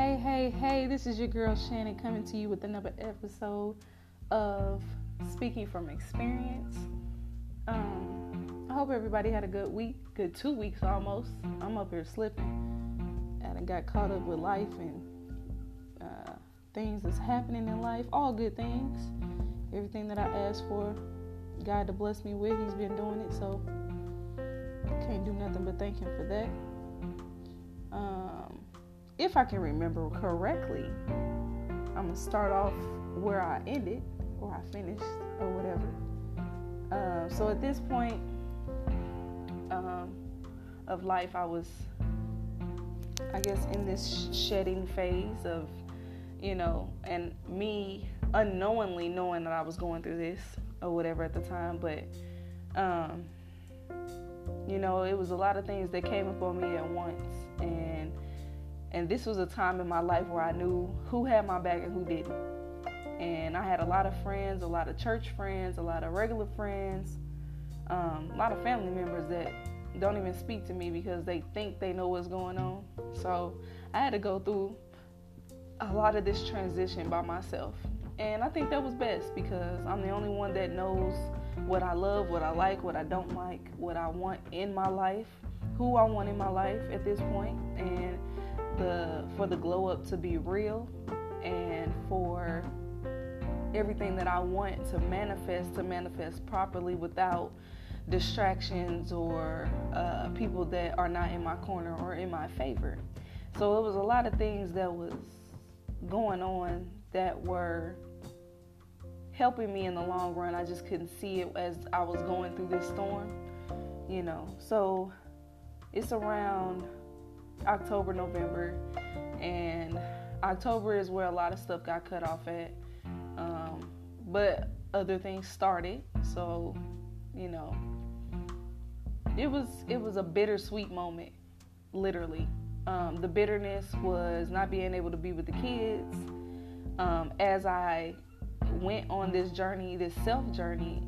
Hey, hey, hey, this is your girl Shannon coming to you with another episode of Speaking from Experience. Um, I hope everybody had a good week, good two weeks almost. I'm up here slipping and I got caught up with life and uh, things that's happening in life, all good things. Everything that I asked for, God to bless me with, He's been doing it, so can't do nothing but thank Him for that. Um, if I can remember correctly, I'm gonna start off where I ended or I finished or whatever. Uh, so at this point um, of life, I was, I guess, in this shedding phase of, you know, and me unknowingly knowing that I was going through this or whatever at the time, but. Um, you know, it was a lot of things that came up on me at once, and and this was a time in my life where I knew who had my back and who didn't. And I had a lot of friends, a lot of church friends, a lot of regular friends, um, a lot of family members that don't even speak to me because they think they know what's going on. So I had to go through a lot of this transition by myself. And I think that was best because I'm the only one that knows what I love, what I like, what I don't like, what I want in my life, who I want in my life at this point, and the for the glow up to be real and for everything that I want to manifest to manifest properly without distractions or uh, people that are not in my corner or in my favor. So it was a lot of things that was going on that were helping me in the long run. I just couldn't see it as I was going through this storm, you know. So it's around October, November, and October is where a lot of stuff got cut off at. Um, but other things started, so you know, it was it was a bittersweet moment, literally. Um, the bitterness was not being able to be with the kids. Um, as I went on this journey, this self journey,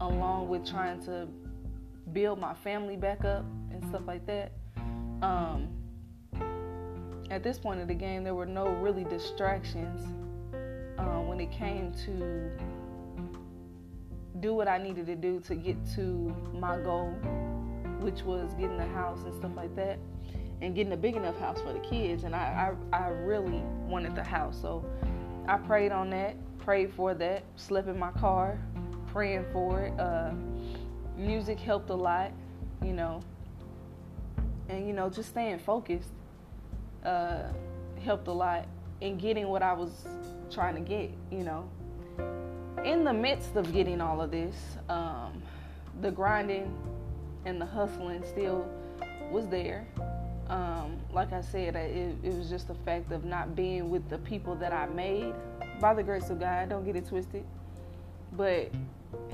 along with trying to build my family back up and stuff like that. Um, at this point of the game, there were no really distractions uh, when it came to do what I needed to do to get to my goal, which was getting a house and stuff like that, and getting a big enough house for the kids. And I, I, I really wanted the house, so I prayed on that prayed for that, slept in my car, praying for it. Uh, music helped a lot, you know, and you know, just staying focused uh, helped a lot in getting what I was trying to get, you know. In the midst of getting all of this, um, the grinding and the hustling still was there. Um, like I said, it, it was just the fact of not being with the people that I made by the grace of God, don't get it twisted. But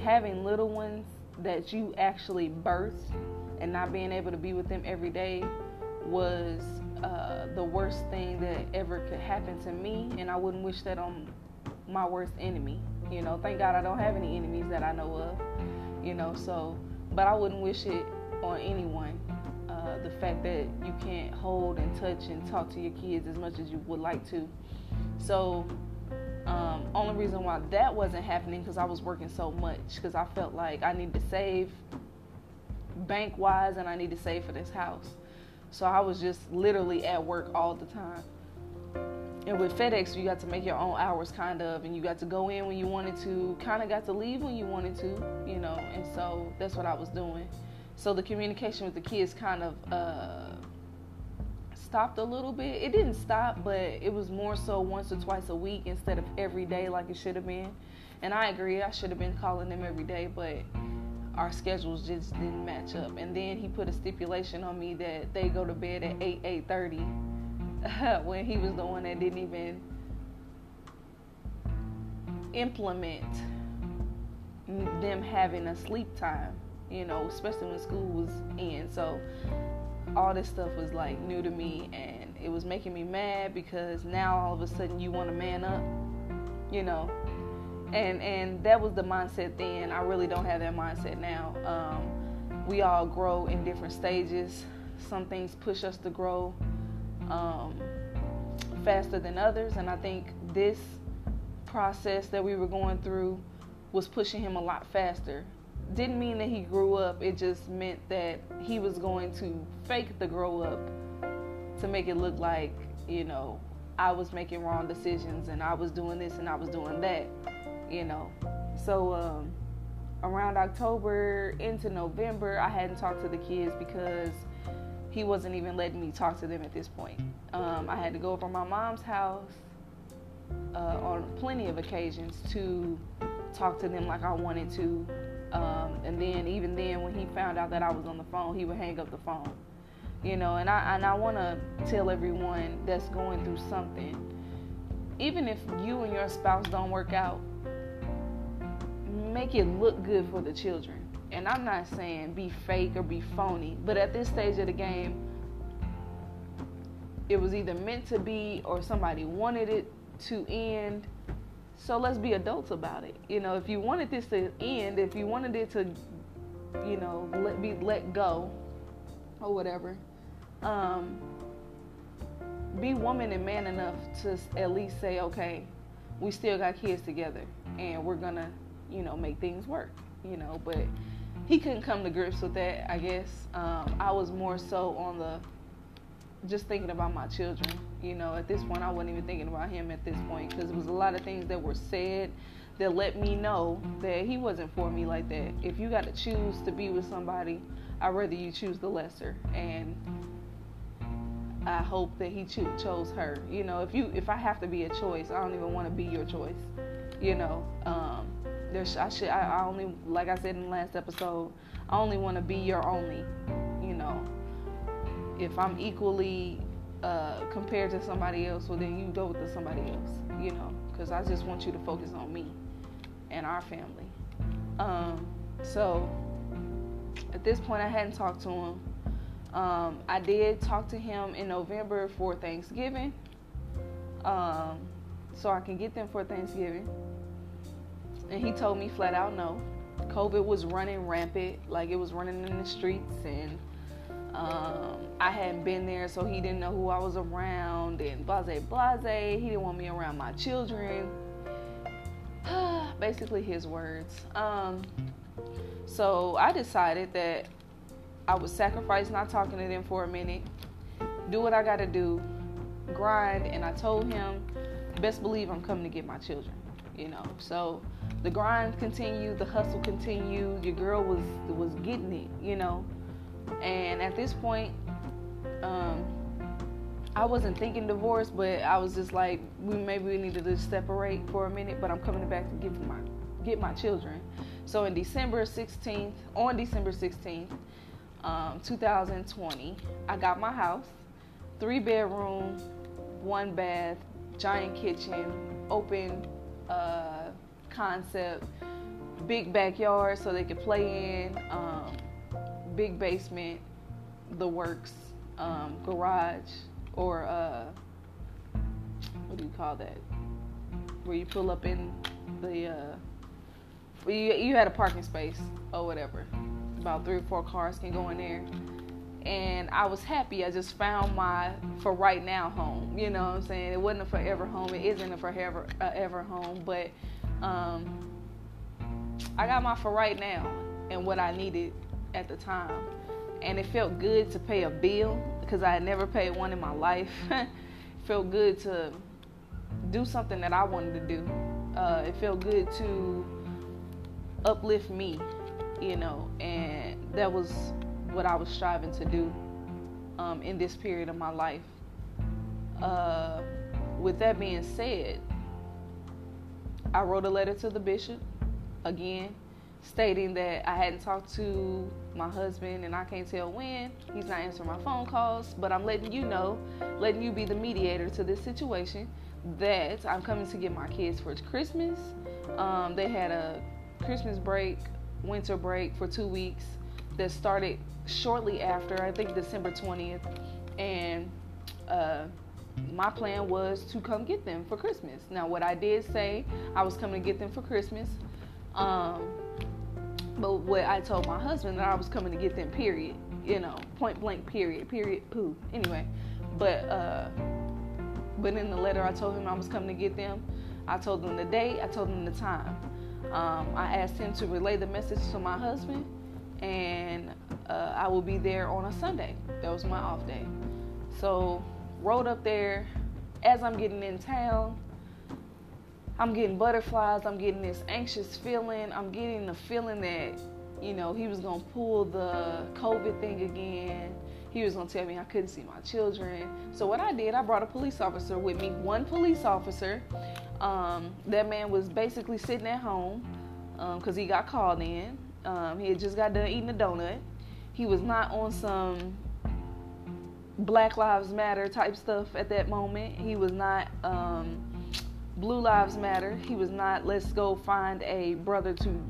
having little ones that you actually birthed and not being able to be with them every day was uh, the worst thing that ever could happen to me, and I wouldn't wish that on my worst enemy. You know, thank God I don't have any enemies that I know of. You know, so, but I wouldn't wish it on anyone. Uh, the fact that you can't hold and touch and talk to your kids as much as you would like to. So um, only reason why that wasn't happening because I was working so much because I felt like I need to save bank wise and I need to save for this house. So I was just literally at work all the time. And with FedEx, you got to make your own hours, kind of, and you got to go in when you wanted to, kind of got to leave when you wanted to, you know. And so that's what I was doing. So the communication with the kids kind of uh, stopped a little bit. It didn't stop, but it was more so once or twice a week instead of every day like it should have been. And I agree, I should have been calling them every day, but our schedules just didn't match up. And then he put a stipulation on me that they go to bed at 8, 8.30 when he was the one that didn't even implement them having a sleep time, you know, especially when school was in. So all this stuff was like new to me and it was making me mad because now all of a sudden you want to man up you know and and that was the mindset then. I really don't have that mindset now. Um, we all grow in different stages. Some things push us to grow um, faster than others, and I think this process that we were going through was pushing him a lot faster. Didn't mean that he grew up, it just meant that he was going to fake the grow up to make it look like, you know, I was making wrong decisions and I was doing this and I was doing that, you know. So, um, around October into November, I hadn't talked to the kids because he wasn't even letting me talk to them at this point. Um, I had to go over my mom's house uh, on plenty of occasions to talk to them like I wanted to. Um, and then even then, when he found out that I was on the phone, he would hang up the phone. You know, and I and I want to tell everyone that's going through something, even if you and your spouse don't work out, make it look good for the children. And I'm not saying be fake or be phony, but at this stage of the game, it was either meant to be or somebody wanted it to end. So let's be adults about it. You know, if you wanted this to end, if you wanted it to, you know, let be let go or whatever, um, be woman and man enough to at least say, okay, we still got kids together and we're gonna, you know, make things work. You know, but he couldn't come to grips with that. I guess um, I was more so on the just thinking about my children. You know, at this point, I wasn't even thinking about him at this point because it was a lot of things that were said that let me know that he wasn't for me like that. If you got to choose to be with somebody, I'd rather you choose the lesser. And I hope that he cho- chose her. You know, if you if I have to be a choice, I don't even want to be your choice. You know, um, there's I should I, I only like I said in the last episode, I only want to be your only. You know, if I'm equally uh, compared to somebody else, well then you go with the somebody else, you know, because I just want you to focus on me and our family. Um, so at this point, I hadn't talked to him. Um, I did talk to him in November for Thanksgiving, um, so I can get them for Thanksgiving. And he told me flat out no. COVID was running rampant, like it was running in the streets, and um, I hadn't been there, so he didn't know who I was around, and blase blase. He didn't want me around my children. Basically, his words. Um, so I decided that I would sacrifice not talking to them for a minute, do what I got to do, grind, and I told him, best believe I'm coming to get my children. You know, so the grind continued, the hustle continued. Your girl was was getting it. You know and at this point, um, I wasn't thinking divorce, but I was just like, we maybe we need to just separate for a minute. But I'm coming back to give my get my children. So in December 16th, on December 16th, um, 2020, I got my house, three bedroom, one bath, giant kitchen, open uh, concept, big backyard so they could play in. Um, big basement, the works, um, garage, or uh, what do you call that? Where you pull up in the, uh, you, you had a parking space or whatever. About three or four cars can go in there. And I was happy. I just found my for right now home. You know what I'm saying? It wasn't a forever home. It isn't a forever uh, ever home. But um, I got my for right now and what I needed at the time. And it felt good to pay a bill because I had never paid one in my life. felt good to do something that I wanted to do. Uh, it felt good to uplift me, you know, and that was what I was striving to do um, in this period of my life. Uh, with that being said, I wrote a letter to the bishop again stating that I hadn't talked to my husband and I can't tell when. He's not answering my phone calls, but I'm letting you know, letting you be the mediator to this situation that I'm coming to get my kids for Christmas. Um, they had a Christmas break, winter break for two weeks that started shortly after, I think December 20th. And uh, my plan was to come get them for Christmas. Now, what I did say, I was coming to get them for Christmas. Um, but what I told my husband that I was coming to get them, period. You know, point blank, period, period, poo. Anyway, but uh, But in the letter, I told him I was coming to get them. I told them the date, I told them the time. Um, I asked him to relay the message to my husband, and uh, I will be there on a Sunday. That was my off day. So, rode up there. As I'm getting in town, I'm getting butterflies. I'm getting this anxious feeling. I'm getting the feeling that, you know, he was going to pull the COVID thing again. He was going to tell me I couldn't see my children. So, what I did, I brought a police officer with me, one police officer. Um, that man was basically sitting at home because um, he got called in. Um, he had just got done eating a donut. He was not on some Black Lives Matter type stuff at that moment. He was not um, Blue Lives Matter. He was not, let's go find a brother to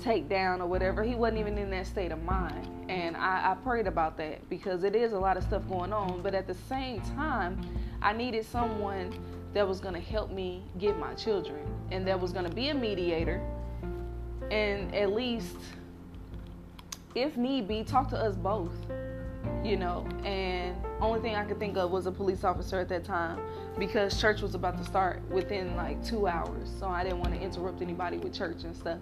take down or whatever. He wasn't even in that state of mind. And I, I prayed about that because it is a lot of stuff going on. But at the same time, I needed someone that was going to help me get my children and that was going to be a mediator and at least if need be talk to us both you know? And only thing i could think of was a police officer at that time because church was about to start within like two hours so i didn't want to interrupt anybody with church and stuff.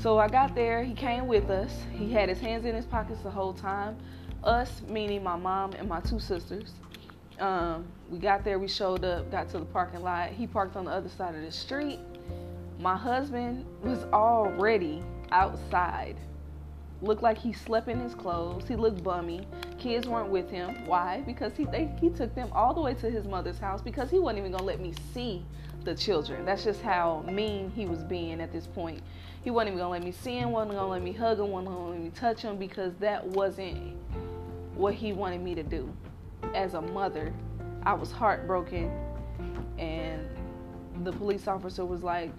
So i got there he came with us he had his hands in his pockets the whole time. Us meaning my mom and my two sisters um, we got there we showed up got to the parking lot he parked on the other side of the street my husband was already outside looked like he slept in his clothes. He looked bummy. Kids weren't with him. Why? Because he they, he took them all the way to his mother's house because he wasn't even gonna let me see the children. That's just how mean he was being at this point. He wasn't even gonna let me see him. wasn't gonna let me hug him. wasn't gonna let me touch him because that wasn't what he wanted me to do. As a mother, I was heartbroken, and the police officer was like,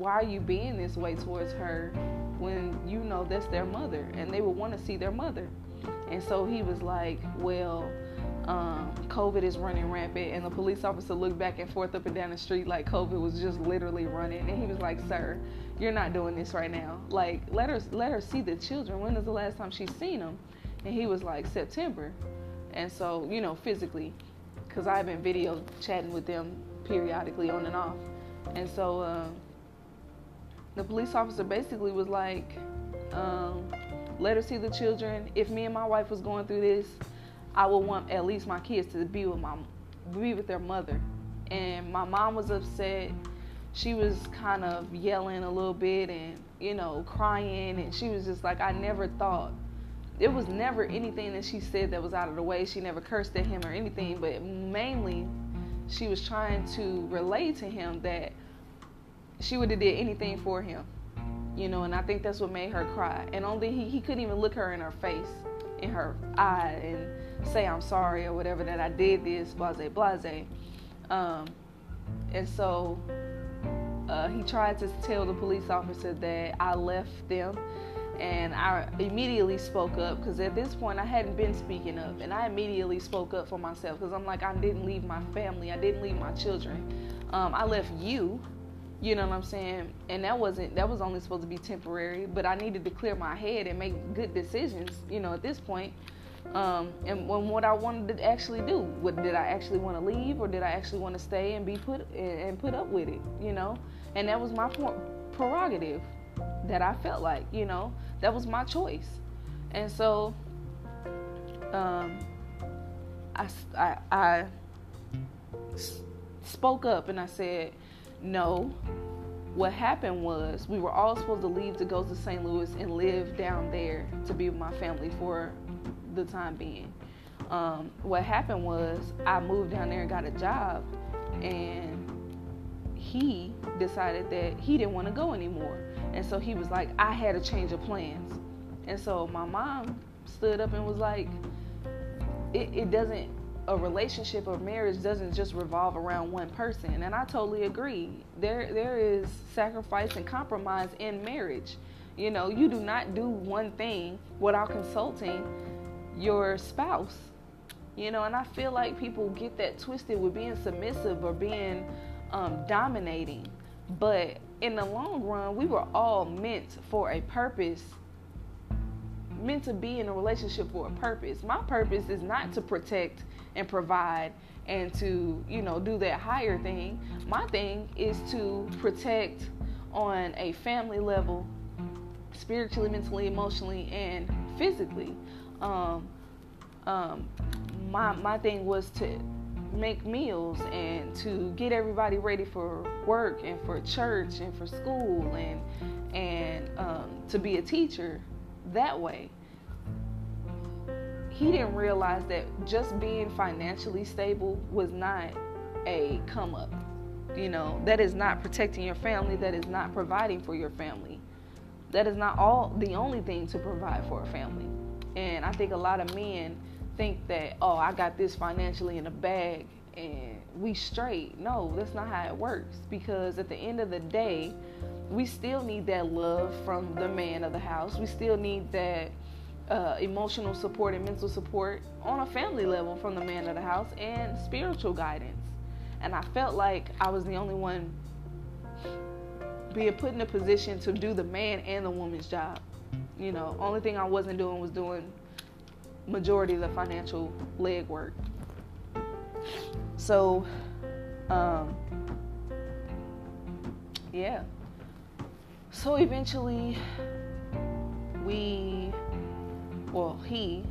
"Why are you being this way towards her?" when you know that's their mother and they would want to see their mother. And so he was like, Well, um, COVID is running rampant. And the police officer looked back and forth up and down the street like COVID was just literally running. And he was like, Sir, you're not doing this right now. Like, let her, let her see the children. When is the last time she's seen them? And he was like, September. And so, you know, physically, because I've been video chatting with them periodically on and off. And so, uh, the police officer basically was like, um, let her see the children. If me and my wife was going through this, I would want at least my kids to be with my be with their mother. And my mom was upset. She was kind of yelling a little bit and you know crying, and she was just like, I never thought. It was never anything that she said that was out of the way. She never cursed at him or anything, but mainly she was trying to relay to him that she would have did anything for him you know and i think that's what made her cry. And only he, he couldn't even look her in her face in her eye and say i'm sorry or whatever that i did this blase blase. Um, and so uh, he tried to tell the police officer that i left them and I immediately spoke up because at this point I hadn't been speaking up, and I immediately spoke up for myself because I'm like I didn't leave my family, I didn't leave my children, um, I left you, you know what I'm saying? And that wasn't that was only supposed to be temporary, but I needed to clear my head and make good decisions, you know, at this point. Um, and when what I wanted to actually do, what did I actually want to leave or did I actually want to stay and be put and put up with it, you know? And that was my prerogative that I felt like, you know, that was my choice. And so um, I, I, I spoke up and I said, no. What happened was we were all supposed to leave to go to St. Louis and live down there to be with my family for the time being. Um, what happened was I moved down there and got a job, and he decided that he didn't want to go anymore. And so he was like, I had a change of plans. And so my mom stood up and was like, it, it doesn't a relationship or marriage doesn't just revolve around one person. And i totally agree. There there is sacrifice and compromise in marriage. You know you do not do one thing without consulting your spouse. You know and i feel like people get that twisted with being submissive or being um, dominating. But in the long run we were all meant for a purpose meant to be in a relationship for a purpose. My purpose is not to protect and provide and to, you know, do that higher thing. My thing is to protect on a family level, spiritually, mentally, emotionally, and physically. Um, um, my my thing was to make meals and to get everybody ready for work and for church and for school and and um, to be a teacher that way. He didn't realize that just being financially stable was not a come up. You know, that is not protecting your family, that is not providing for your family. That is not all the only thing to provide for a family. And I think a lot of men think that, oh, I got this financially in the bag and we straight. No, that's not how it works. Because at the end of the day, we still need that love from the man of the house. We still need that uh, emotional support and mental support on a family level from the man of the house and spiritual guidance. And I felt like I was the only one being put in a position to do the man and the woman's job. You know, only thing I wasn't doing was doing majority of the financial legwork. So, um, yeah. So eventually, we, well, he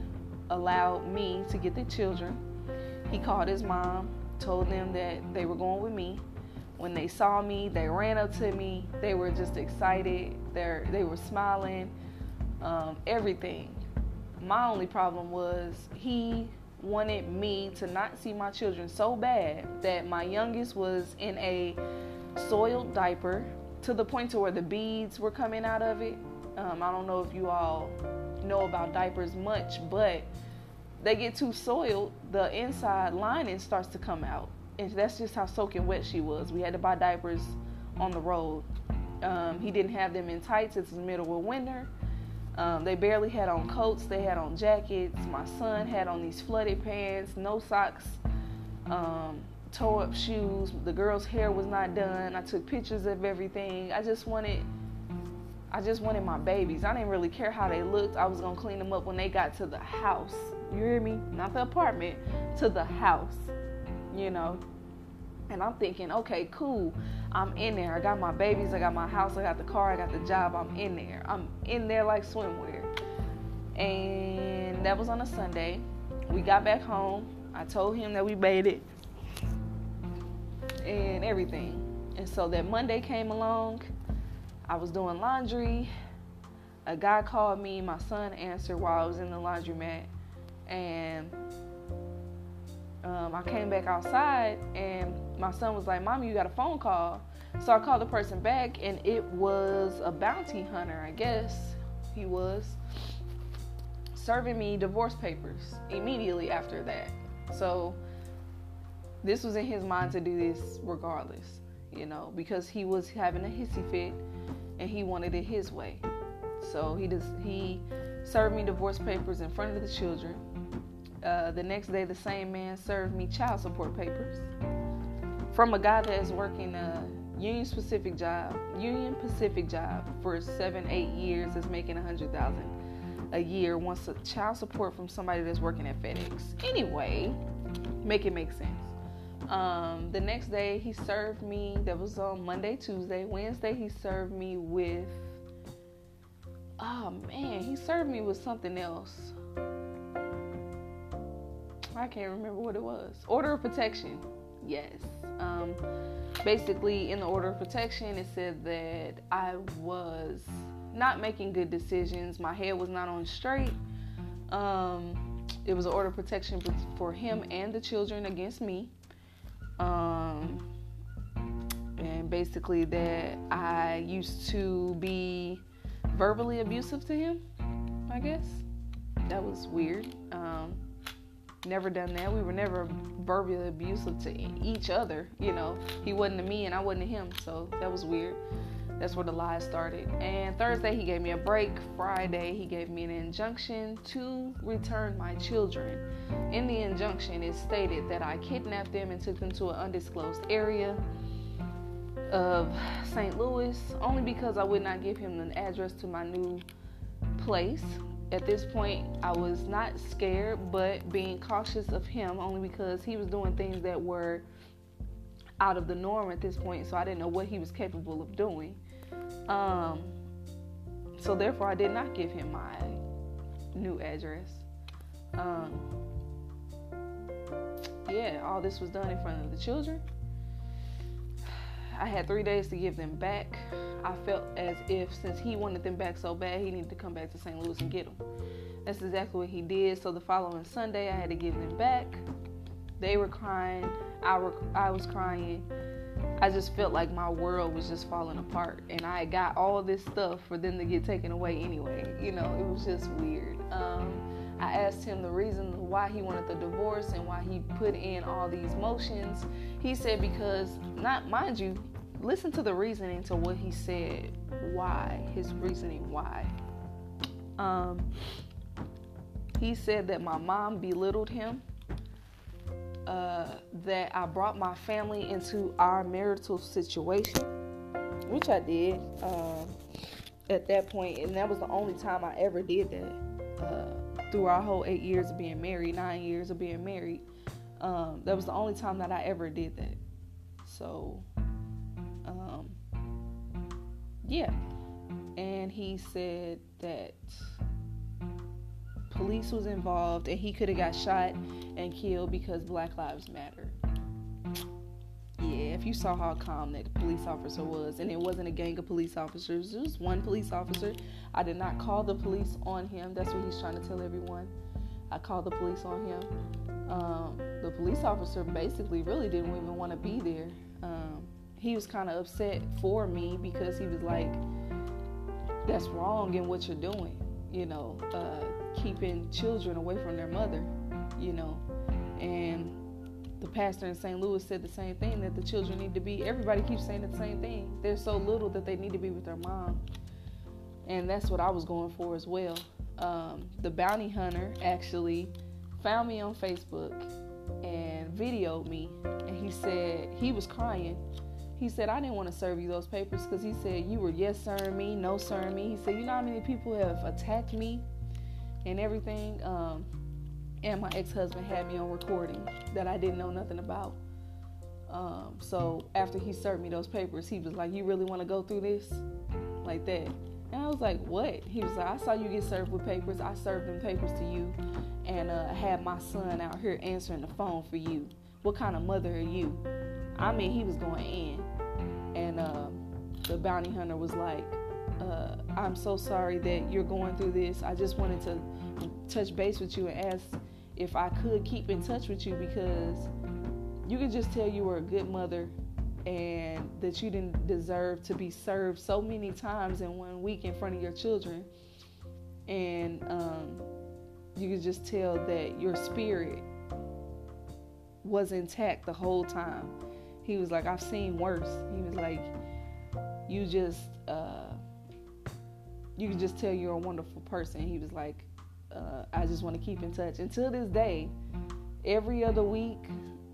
allowed me to get the children. He called his mom, told them that they were going with me. When they saw me, they ran up to me. They were just excited. They they were smiling, um, everything. My only problem was he wanted me to not see my children so bad that my youngest was in a soiled diaper to the point to where the beads were coming out of it. Um, I don't know if you all know about diapers much, but they get too soiled, the inside lining starts to come out. And that's just how soaking wet she was. We had to buy diapers on the road. Um, he didn't have them in tights. It's the middle of winter. Um, they barely had on coats, they had on jackets. My son had on these flooded pants, no socks, um, toe up shoes. The girl's hair was not done. I took pictures of everything. I just wanted. I just wanted my babies. I didn't really care how they looked. I was gonna clean them up when they got to the house. You hear me? Not the apartment, to the house. You know? And I'm thinking, okay, cool. I'm in there. I got my babies, I got my house, I got the car, I got the job. I'm in there. I'm in there like swimwear. And that was on a Sunday. We got back home. I told him that we made it and everything. And so that Monday came along. I was doing laundry. A guy called me. My son answered while I was in the laundromat. And um, I came back outside and my son was like, Mommy, you got a phone call. So I called the person back and it was a bounty hunter, I guess he was, serving me divorce papers immediately after that. So this was in his mind to do this regardless, you know, because he was having a hissy fit and he wanted it his way. So he just he served me divorce papers in front of the children uh, the next day, the same man served me child support papers from a guy that is working a union specific job, union Pacific job for seven, eight years is making a hundred thousand a year. Wants a child support from somebody that's working at FedEx. Anyway, make it make sense. Um, the next day he served me. That was on Monday, Tuesday, Wednesday. He served me with. Oh man, he served me with something else. I can't remember what it was. Order of protection. Yes. Um, basically, in the order of protection, it said that I was not making good decisions. My head was not on straight. Um, it was an order of protection for him and the children against me. Um, and basically, that I used to be verbally abusive to him, I guess. That was weird. Um, never done that. We were never verbally abusive to each other. You know, he wasn't to me and I wasn't to him. So that was weird. That's where the lies started. And Thursday, he gave me a break. Friday, he gave me an injunction to return my children. In the injunction, it stated that I kidnapped them and took them to an undisclosed area of St. Louis only because I would not give him an address to my new place at this point, I was not scared, but being cautious of him only because he was doing things that were out of the norm at this point, so I didn't know what he was capable of doing. Um, so therefore, I did not give him my new address. Um, yeah, all this was done in front of the children. I had three days to give them back. I felt as if since he wanted them back so bad, he needed to come back to St. Louis and get them. That's exactly what he did. So the following Sunday, I had to give them back. They were crying. I, I was crying. I just felt like my world was just falling apart, and I got all this stuff for them to get taken away anyway. You know, it was just weird. Um, I asked him the reason why he wanted the divorce and why he put in all these motions. He said because, not mind you, listen to the reasoning to what he said. Why his reasoning? Why? Um, he said that my mom belittled him. Uh, that I brought my family into our marital situation, which I did uh, at that point, and that was the only time I ever did that. Uh, through our whole eight years of being married, nine years of being married. Um, that was the only time that I ever did that. So, um, yeah. And he said that police was involved and he could have got shot and killed because Black Lives Matter yeah, if you saw how calm that police officer was, and it wasn't a gang of police officers, it was one police officer. I did not call the police on him. That's what he's trying to tell everyone. I called the police on him. Um, the police officer basically really didn't even want to be there. Um, he was kind of upset for me because he was like, "That's wrong in what you're doing." You know, uh, keeping children away from their mother. You know, and the pastor in St. Louis said the same thing that the children need to be. Everybody keeps saying the same thing. They're so little that they need to be with their mom. And that's what I was going for as well. Um, the bounty hunter actually found me on Facebook and videoed me. And he said, he was crying. He said, I didn't want to serve you those papers because he said, you were yes sir me, no sir me. He said, you know how many people have attacked me and everything? Um, and my ex-husband had me on recording that I didn't know nothing about. Um, so after he served me those papers, he was like, "You really want to go through this, like that?" And I was like, "What?" He was like, "I saw you get served with papers. I served them papers to you, and uh, had my son out here answering the phone for you. What kind of mother are you?" I mean, he was going in, and uh, the bounty hunter was like, uh, "I'm so sorry that you're going through this. I just wanted to touch base with you and ask." if I could keep in touch with you because you could just tell you were a good mother and that you didn't deserve to be served so many times in one week in front of your children. And um, you could just tell that your spirit was intact the whole time. He was like, I've seen worse. He was like, you just, uh, you can just tell you're a wonderful person. He was like, uh, I just want to keep in touch. Until this day, every other week,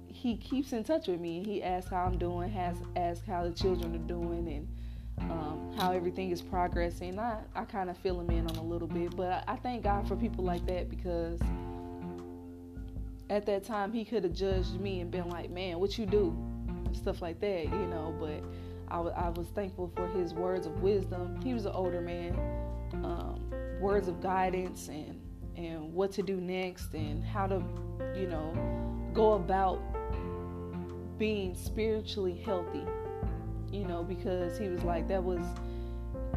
he keeps in touch with me. He asks how I'm doing, has asks how the children are doing, and um, how everything is progressing. I, I kind of fill him in on a little bit, but I, I thank God for people like that because at that time he could have judged me and been like, "Man, what you do?" and stuff like that, you know. But I, w- I was thankful for his words of wisdom. He was an older man, um, words of guidance and and what to do next and how to, you know, go about being spiritually healthy. You know, because he was like that was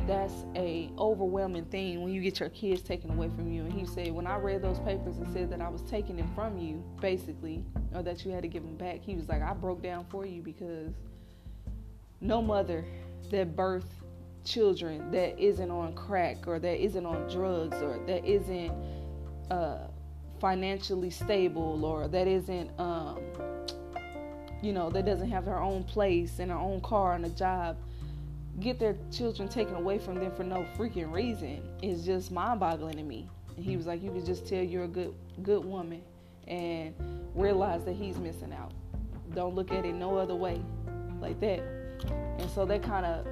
that's a overwhelming thing when you get your kids taken away from you. And he said, when I read those papers and said that I was taking them from you, basically, or that you had to give them back, he was like, I broke down for you because no mother that birthed children that isn't on crack or that isn't on drugs or that isn't uh, financially stable or that isn't um, you know that doesn't have their own place and their own car and a job get their children taken away from them for no freaking reason is just mind-boggling to me. And he was like you could just tell you're a good good woman and realize that he's missing out. Don't look at it no other way like that. And so that kind of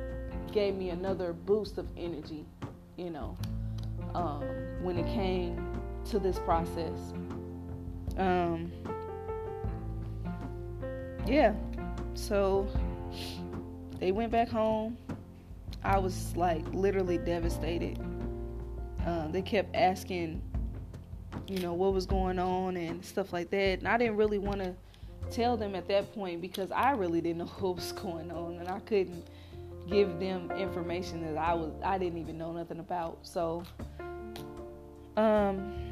gave me another boost of energy you know um, when it came to this process. Um, yeah, so they went back home. I was like literally devastated. Uh, they kept asking, you know, what was going on and stuff like that. And I didn't really want to tell them at that point because I really didn't know what was going on and I couldn't give them information that I was I didn't even know nothing about. So um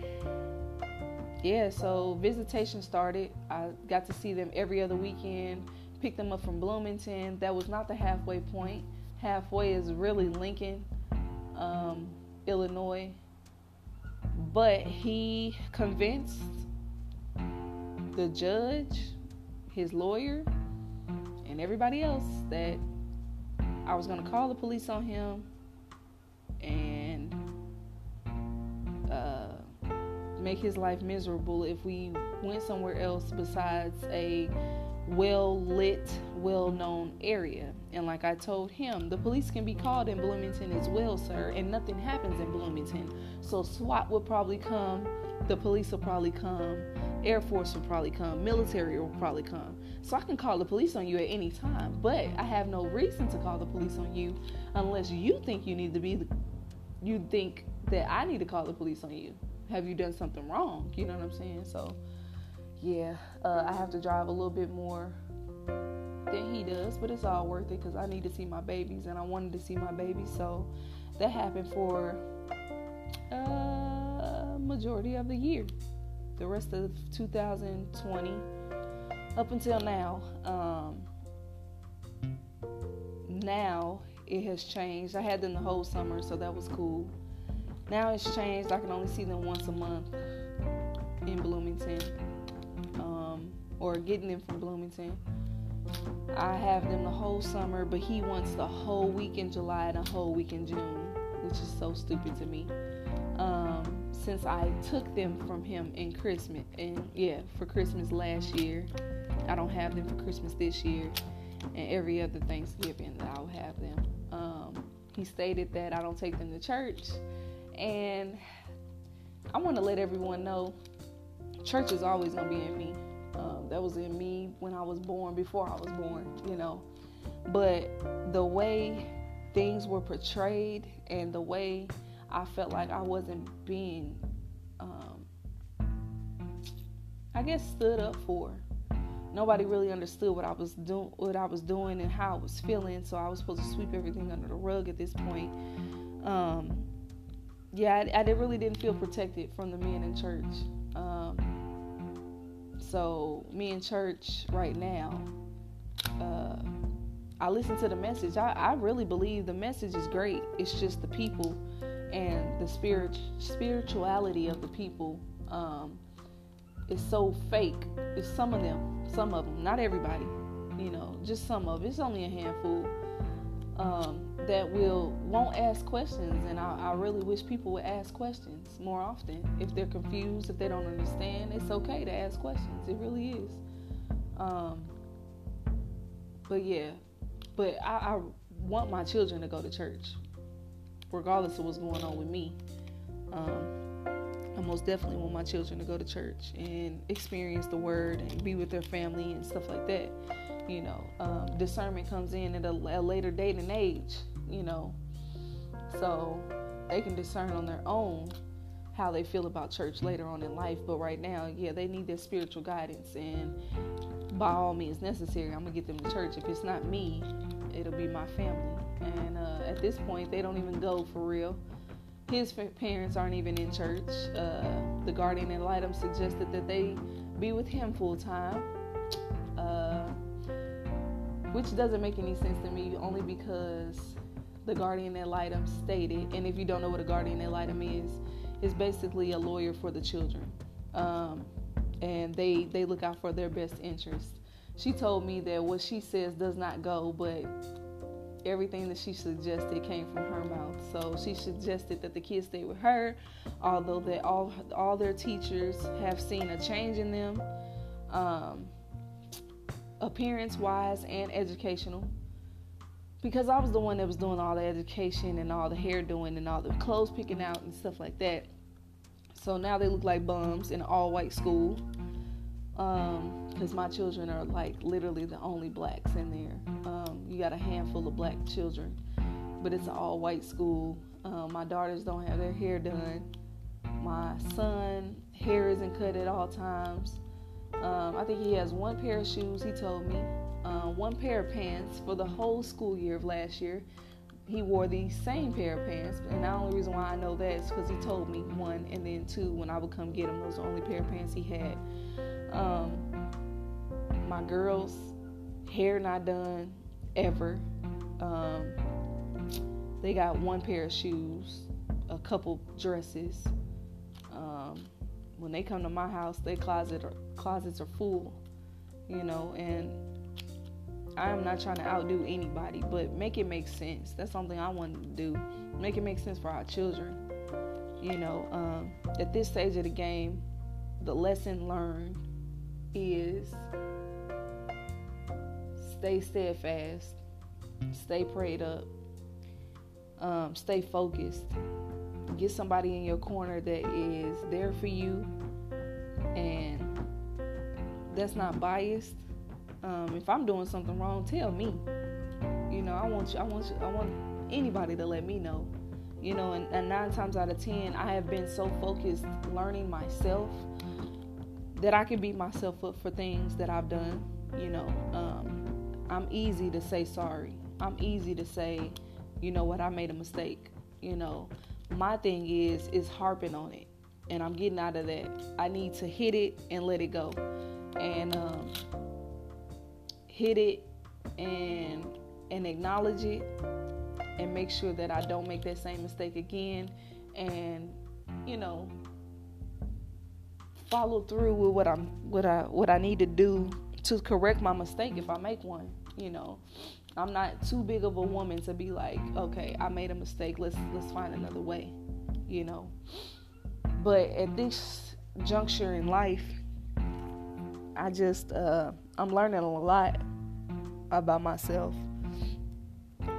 yeah, so visitation started. I got to see them every other weekend, Picked them up from Bloomington. That was not the halfway point. Halfway is really Lincoln, um, Illinois. But he convinced the judge, his lawyer, and everybody else that I was going to call the police on him and make his life miserable if we went somewhere else besides a well lit, well known area. And like I told him, the police can be called in Bloomington as well, sir, and nothing happens in Bloomington. So SWAT will probably come, the police will probably come, Air Force will probably come, military will probably come. So I can call the police on you at any time, but I have no reason to call the police on you unless you think you need to be you think that I need to call the police on you have you done something wrong? You know what I'm saying? So, yeah, uh, I have to drive a little bit more than he does, but it's all worth it because I need to see my babies and I wanted to see my babies. So that happened for a uh, majority of the year, the rest of 2020 up until now. Um, now it has changed. I had them the whole summer, so that was cool. Now it's changed. I can only see them once a month in Bloomington, um, or getting them from Bloomington. I have them the whole summer, but he wants the whole week in July and a whole week in June, which is so stupid to me. Um, since I took them from him in Christmas, and yeah, for Christmas last year, I don't have them for Christmas this year, and every other Thanksgiving that I'll have them. Um, he stated that I don't take them to church and I want to let everyone know church is always going to be in me. Um, that was in me when I was born, before I was born, you know. But the way things were portrayed and the way I felt like I wasn't being, um, I guess, stood up for. Nobody really understood what I was doing, what I was doing, and how I was feeling. So I was supposed to sweep everything under the rug at this point. Um, yeah, I, I really didn't feel protected from the men in church. Um, so me in church right now, uh, I listen to the message. I, I really believe the message is great. It's just the people and the spirit spirituality of the people um, is so fake. It's some of them, some of them, not everybody. You know, just some of it. It's only a handful. Um, that will won't ask questions and I, I, really wish people would ask questions more often. If they're confused if they don't understand it's okay to ask questions. It really is. Um, but yeah but I, I want my children to go to church regardless of what's going on with me. Um, I most definitely want my children to go to church and experience the word and be with their family and stuff like that you know um, discernment comes in at a, a later date and age you know. So they can discern on their own how they feel about church later on in life. But right now, yeah, they need their spiritual guidance, and by all means necessary, I'm gonna get them to church. If it's not me, it'll be my family. And uh, at this point, they don't even go for real. His parents aren't even in church. Uh, the guardian ad litem suggested that they be with him full time. Uh, which doesn't make any sense to me, only because the guardian ad litem stated. And if you don't know what a guardian ad litem is, it's basically a lawyer for the children. Um, and they, they look out for their best interest. She told me that what she says does not go, but everything that she suggested came from her mouth. So she suggested that the kids stay with her, although that all all their teachers have seen a change in them, um, appearance wise and educational because I was the one that was doing all the education and all the hair doing and all the clothes picking out and stuff like that. So now they look like bums in an all white school. Because my children are like literally the only blacks in there. Um, you got a handful of black children, but it's an all white school. Um, my daughters don't have their hair done. My son, hair isn't cut at all times. Um, I think he has one pair of shoes, he told me, uh, one pair of pants for the whole school year of last year. He wore the same pair of pants, and the only reason why I know that is because he told me one, and then two, when I would come get him, those the only pair of pants he had. Um, my girls' hair not done ever. Um, they got one pair of shoes, a couple dresses. Um, when they come to my house, their closet or closets are full, you know, and I am not trying to outdo anybody, but make it make sense. That's something I want to do. Make it make sense for our children. You know, um, at this stage of the game, the lesson learned is stay steadfast, stay prayed up, um, stay focused. Get somebody in your corner that is there for you and that's not biased um, if I'm doing something wrong, tell me. You know, I want you. I want you. I want anybody to let me know. You know, and, and nine times out of ten, I have been so focused learning myself that I can beat myself up for things that I've done. You know, um, I'm easy to say sorry. I'm easy to say, you know what, I made a mistake. You know, my thing is is harping on it, and I'm getting out of that. I need to hit it and let it go. And um, hit it and and acknowledge it and make sure that I don't make that same mistake again and you know follow through with what I'm what I what I need to do to correct my mistake if I make one you know I'm not too big of a woman to be like okay I made a mistake let's let's find another way you know but at this juncture in life I just uh, I'm learning a lot about myself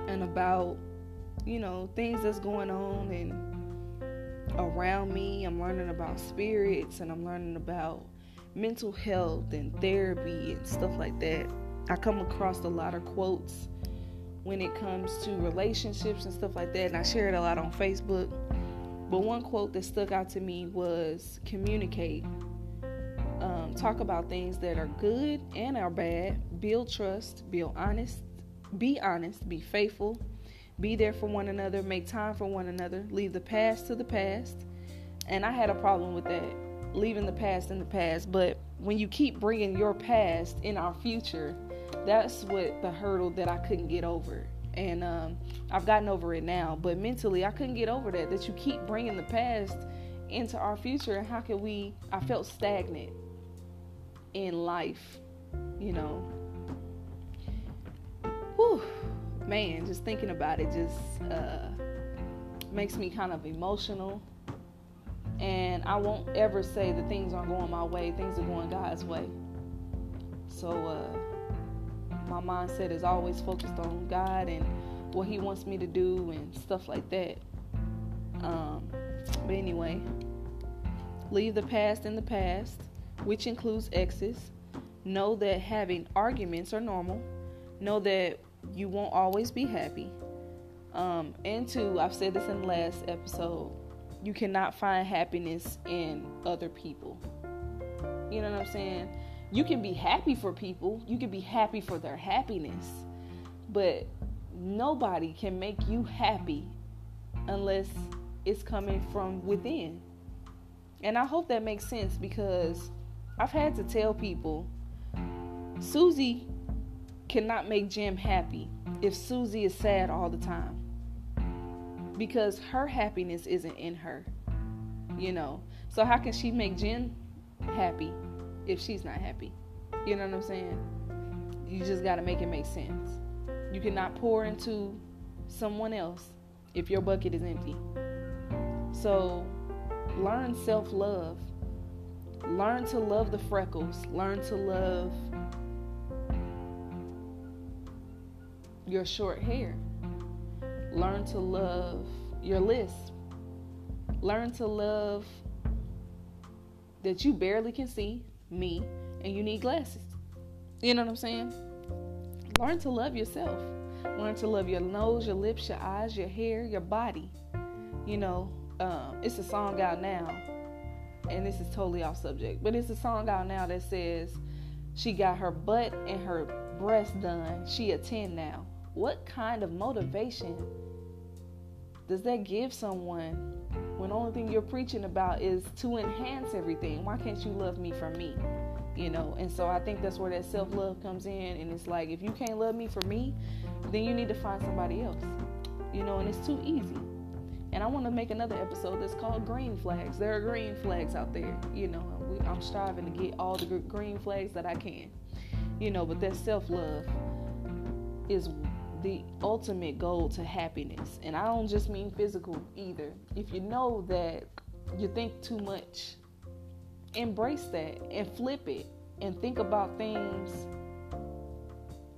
and about you know things that's going on and around me. I'm learning about spirits and I'm learning about mental health and therapy and stuff like that. I come across a lot of quotes when it comes to relationships and stuff like that, and I share it a lot on Facebook. But one quote that stuck out to me was communicate. Um, talk about things that are good and are bad, build trust, build honest, be honest, be faithful, be there for one another, make time for one another, leave the past to the past. And I had a problem with that, leaving the past in the past. But when you keep bringing your past in our future, that's what the hurdle that I couldn't get over. And um, I've gotten over it now, but mentally I couldn't get over that. That you keep bringing the past into our future, and how can we? I felt stagnant in life, you know. Whew, man, just thinking about it just uh, makes me kind of emotional. And I won't ever say that things aren't going my way, things are going God's way. So, uh, my mindset is always focused on God and what He wants me to do and stuff like that. Um, but anyway, leave the past in the past which includes exes. Know that having arguments are normal. Know that you won't always be happy. Um, and two, I've said this in the last episode, you cannot find happiness in other people. You know what I'm saying? You can be happy for people, you can be happy for their happiness, but nobody can make you happy unless it's coming from within. And I hope that makes sense because I've had to tell people Susie cannot make Jim happy if Susie is sad all the time because her happiness isn't in her, you know. So, how can she make Jen happy if she's not happy? You know what I'm saying? You just got to make it make sense. You cannot pour into someone else if your bucket is empty. So, learn self love Learn to love the freckles. Learn to love your short hair. Learn to love your lisp. Learn to love that you barely can see me and you need glasses. You know what I'm saying? Learn to love yourself. Learn to love your nose, your lips, your eyes, your hair, your body. You know, um, it's a song out now, and this is totally off subject, but it's a song out now that says she got her butt and her breast done. She a 10 now. What kind of motivation does that give someone when the only thing you're preaching about is to enhance everything? Why can't you love me for me? You know, and so I think that's where that self love comes in. And it's like, if you can't love me for me, then you need to find somebody else. You know, and it's too easy. And I want to make another episode that's called Green Flags. There are green flags out there. You know, we, I'm striving to get all the green flags that I can. You know, but that self love is the ultimate goal to happiness. And I don't just mean physical either. If you know that you think too much, embrace that and flip it and think about things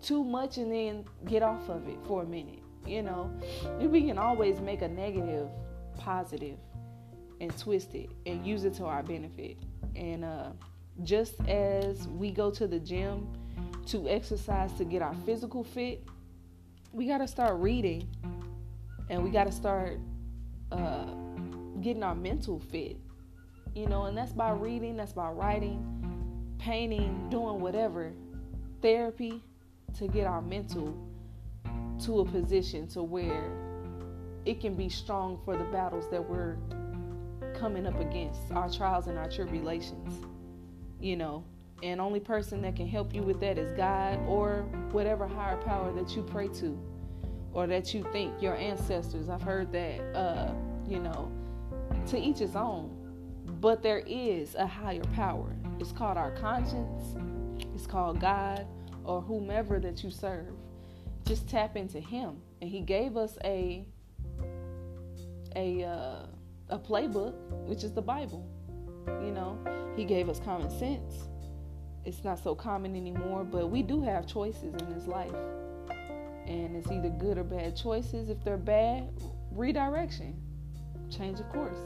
too much and then get off of it for a minute. You know, we can always make a negative positive and twist it and use it to our benefit. And uh, just as we go to the gym to exercise to get our physical fit, we got to start reading and we got to start uh, getting our mental fit you know and that's by reading that's by writing painting doing whatever therapy to get our mental to a position to where it can be strong for the battles that we're coming up against our trials and our tribulations you know and only person that can help you with that is God or whatever higher power that you pray to or that you think your ancestors. I've heard that, uh, you know, to each his own. But there is a higher power. It's called our conscience, it's called God or whomever that you serve. Just tap into Him. And He gave us a a uh, a playbook, which is the Bible. You know, He gave us common sense it's not so common anymore, but we do have choices in this life. And it's either good or bad choices. If they're bad, redirection, change of course.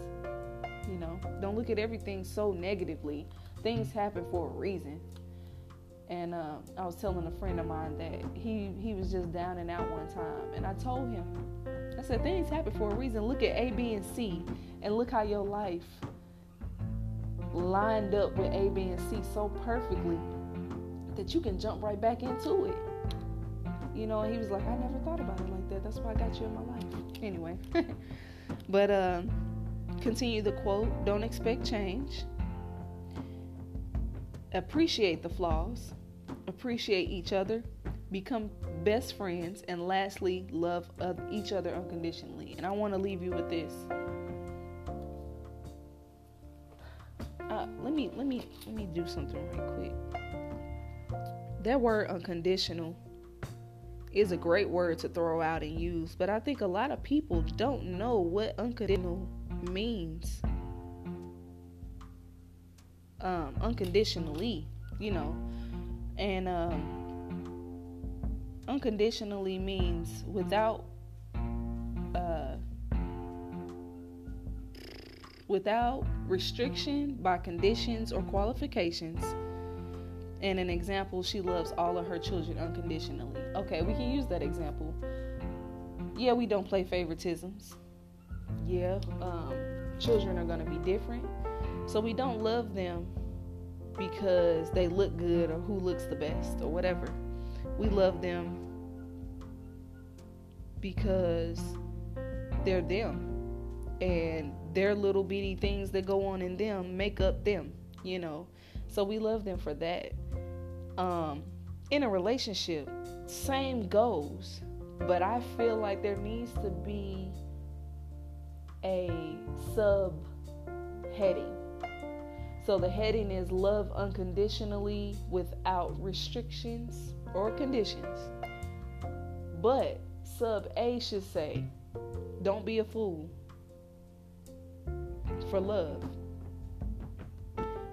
You know, don't look at everything so negatively. Things happen for a reason. And uh, I was telling a friend of mine that he he was just down and out one time, and I told him, I said things happen for a reason. Look at A, B, and C, and look how your life lined up with A, B, and C so perfectly that you can jump right back into it. You know, he was like, I never thought about it like that. That's why I got you in my life. Anyway, but uh, continue the quote don't expect change, appreciate the flaws, appreciate each other, become best friends, and lastly, love each other unconditionally. And I want to leave you with this. Me let me let me do something right quick. That word unconditional is a great word to throw out and use, but I think a lot of people don't know what unconditional means. Um, unconditionally, you know, and um, unconditionally means without uh, without restriction by conditions or qualifications. And an example, she loves all of her children unconditionally. Okay, we can use that example. Yeah, we don't play favoritisms. Yeah, um, children are going to be different. So we don't love them because they look good or who looks the best or whatever. We love them because they're them and their little bitty things that go on in them make up them, you know. So we love them for that. Um, in a relationship, same goes, but I feel like there needs to be a sub heading. So the heading is love unconditionally without restrictions or conditions. But sub A should say, don't be a fool for love.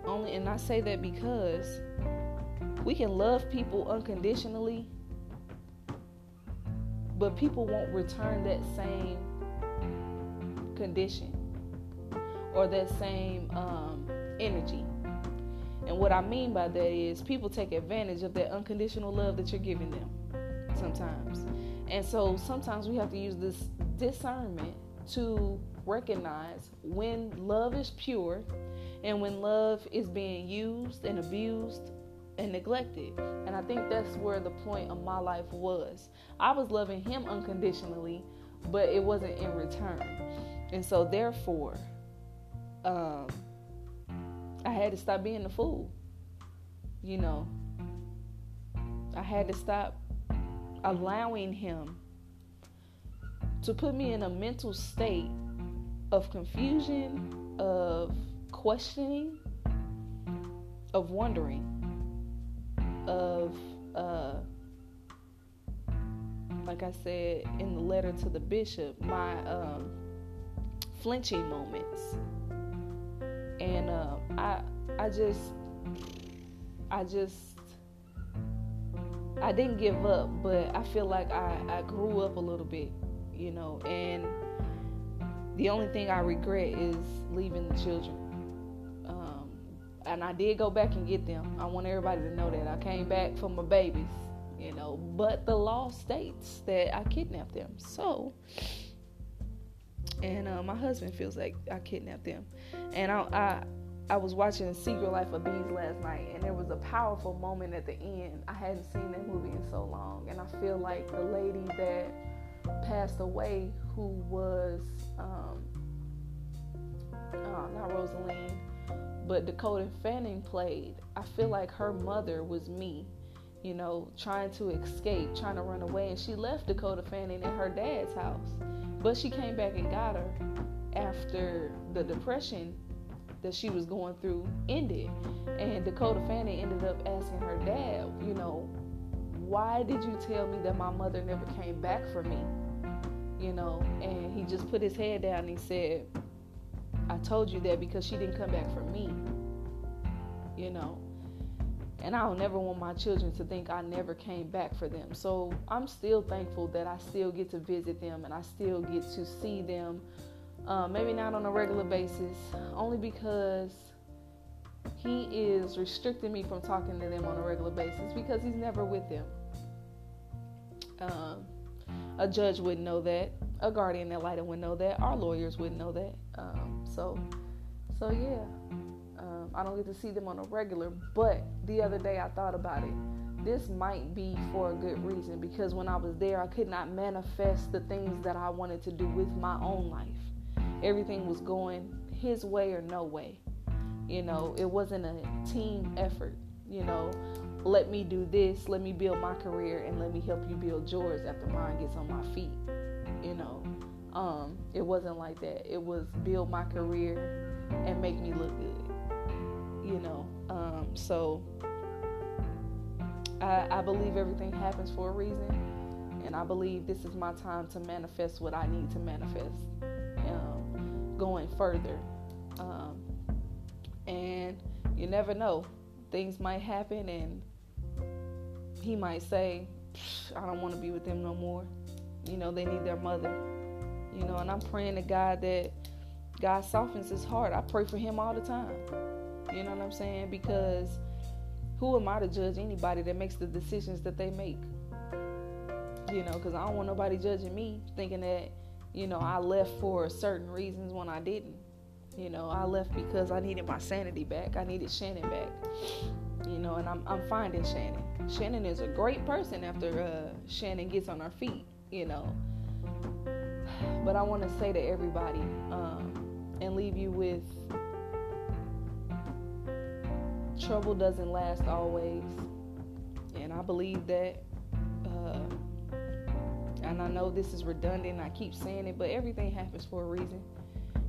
Only, and I say that because we can love people unconditionally but people won't return that same condition or that same um, energy. And what I mean by that is people take advantage of that unconditional love that you're giving them sometimes. And so sometimes we have to use this discernment to recognize when love is pure and when love is being used and abused and neglected. And I think that's where the point of my life was. I was loving him unconditionally, but it wasn't in return. And so therefore, um, I had to stop being the fool. You know, I had to stop allowing him to put me in a mental state of confusion, of questioning, of wondering, of, uh, like I said in the letter to the bishop, my um, flinching moments. And uh, I, I just, I just, I didn't give up, but I feel like I, I grew up a little bit, you know, and the only thing I regret is leaving the children. Um, and I did go back and get them. I want everybody to know that I came back for my babies, you know. But the law states that I kidnapped them. So, and uh, my husband feels like I kidnapped them. And I, I, I was watching Secret Life of Bees last night, and there was a powerful moment at the end. I hadn't seen that movie in so long, and I feel like the lady that passed away, who was um, uh, not Rosaleen, but Dakota Fanning played. I feel like her mother was me, you know, trying to escape, trying to run away, and she left Dakota Fanning at her dad's house, but she came back and got her after the depression that she was going through ended. And Dakota Fanning ended up asking her dad, you know, why did you tell me that my mother never came back for me? You know, and he just put his head down and he said, I told you that because she didn't come back for me. You know, and I don't never want my children to think I never came back for them. So I'm still thankful that I still get to visit them and I still get to see them. Uh, maybe not on a regular basis, only because he is restricting me from talking to them on a regular basis because he's never with them. Um, a judge wouldn't know that. A guardian ad litem wouldn't know that. Our lawyers wouldn't know that. Um, so, so yeah, um, I don't get to see them on a regular. But the other day I thought about it. This might be for a good reason because when I was there, I could not manifest the things that I wanted to do with my own life. Everything was going his way or no way. You know, it wasn't a team effort. You know, let me do this, let me build my career, and let me help you build yours after mine gets on my feet. You know, um, it wasn't like that. It was build my career and make me look good. You know, um, so I, I believe everything happens for a reason, and I believe this is my time to manifest what I need to manifest. Um, going further, um, and you never know things might happen and he might say, I don't want to be with them no more. You know, they need their mother. You know, and I'm praying to God that God softens his heart. I pray for him all the time. You know what I'm saying? Because who am I to judge anybody that makes the decisions that they make? You know, because I don't want nobody judging me thinking that, you know, I left for certain reasons when I didn't. You know, I left because I needed my sanity back. I needed Shannon back. You know, and I'm I'm finding Shannon. Shannon is a great person after uh, Shannon gets on her feet. You know, but I want to say to everybody um, and leave you with trouble doesn't last always, and I believe that. Uh, and I know this is redundant. I keep saying it, but everything happens for a reason.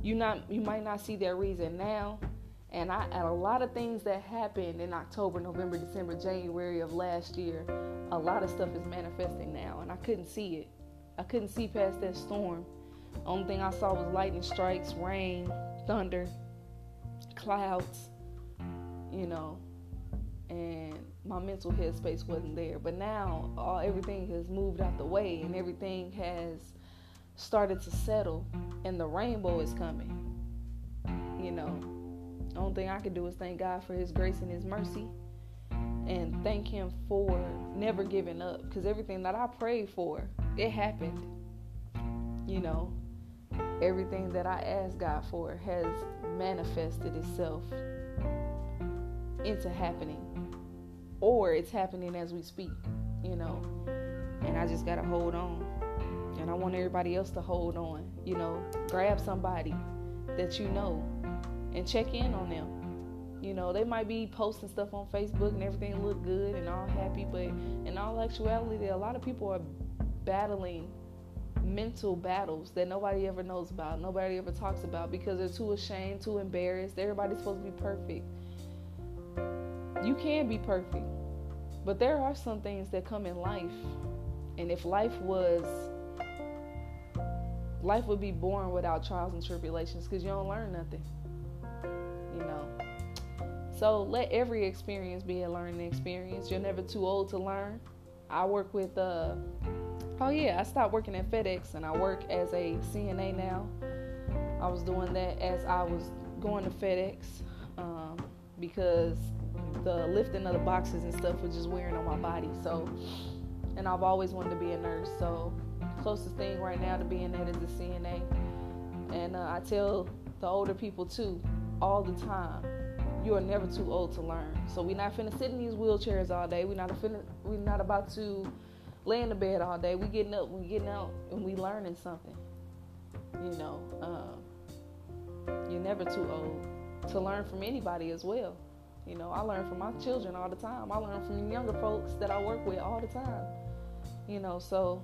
You not you might not see that reason now, and I and a lot of things that happened in October, November, December, January of last year, a lot of stuff is manifesting now, and I couldn't see it. I couldn't see past that storm. Only thing I saw was lightning strikes, rain, thunder, clouds, you know. and my mental headspace wasn't there. But now all everything has moved out the way and everything has started to settle and the rainbow is coming. You know, only thing I can do is thank God for his grace and his mercy and thank him for never giving up because everything that I prayed for, it happened. You know, everything that I asked God for has manifested itself into happening or it's happening as we speak, you know. And I just got to hold on. And I want everybody else to hold on, you know. Grab somebody that you know and check in on them. You know, they might be posting stuff on Facebook and everything look good and all happy, but in all actuality, a lot of people are battling mental battles that nobody ever knows about, nobody ever talks about because they're too ashamed, too embarrassed. Everybody's supposed to be perfect. You can be perfect, but there are some things that come in life. And if life was life would be boring without trials and tribulations because you don't learn nothing. So let every experience be a learning experience. You're never too old to learn. I work with uh oh yeah, I stopped working at FedEx and I work as a CNA now. I was doing that as I was going to FedEx um, because the lifting of the boxes and stuff was just wearing on my body. So, and I've always wanted to be a nurse. So, closest thing right now to being that is a CNA. And uh, I tell the older people too, all the time, you are never too old to learn. So we're not finna sit in these wheelchairs all day. We're not finna, we're not about to lay in the bed all day. We getting up, we getting out, and we learning something. You know, um, you're never too old to learn from anybody as well. You know, I learn from my children all the time. I learn from younger folks that I work with all the time. You know, so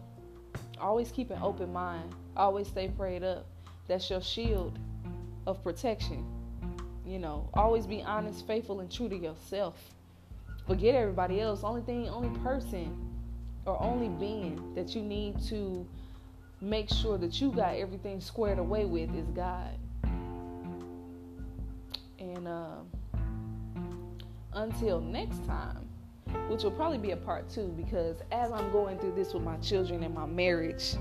always keep an open mind. Always stay prayed up. That's your shield of protection. You know, always be honest, faithful, and true to yourself. Forget everybody else. Only thing, only person, or only being that you need to make sure that you got everything squared away with is God. And uh, until next time, which will probably be a part two because as I'm going through this with my children and my marriage,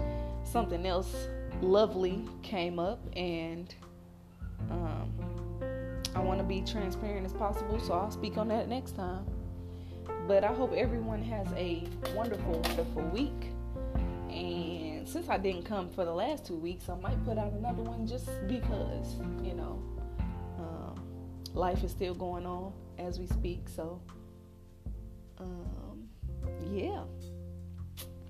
something else lovely came up and um, I want to be transparent as possible, so I'll speak on that next time. But I hope everyone has a wonderful, wonderful week. And since I didn't come for the last two weeks, I might put out another one just because, you know, um, life is still going on as we speak. So, um, yeah.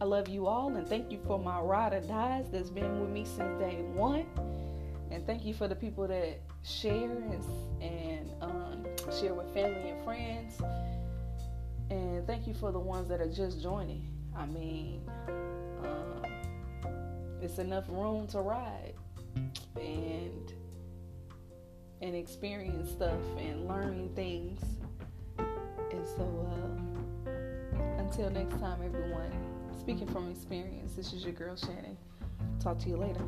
I love you all and thank you for my ride or dies that's been with me since day one. And thank you for the people that share and, and um, share with family and friends. And thank you for the ones that are just joining. I mean, um, it's enough room to ride and and experience stuff and learn things. And so, uh, until next time, everyone. Speaking from experience, this is your girl Shannon. Talk to you later.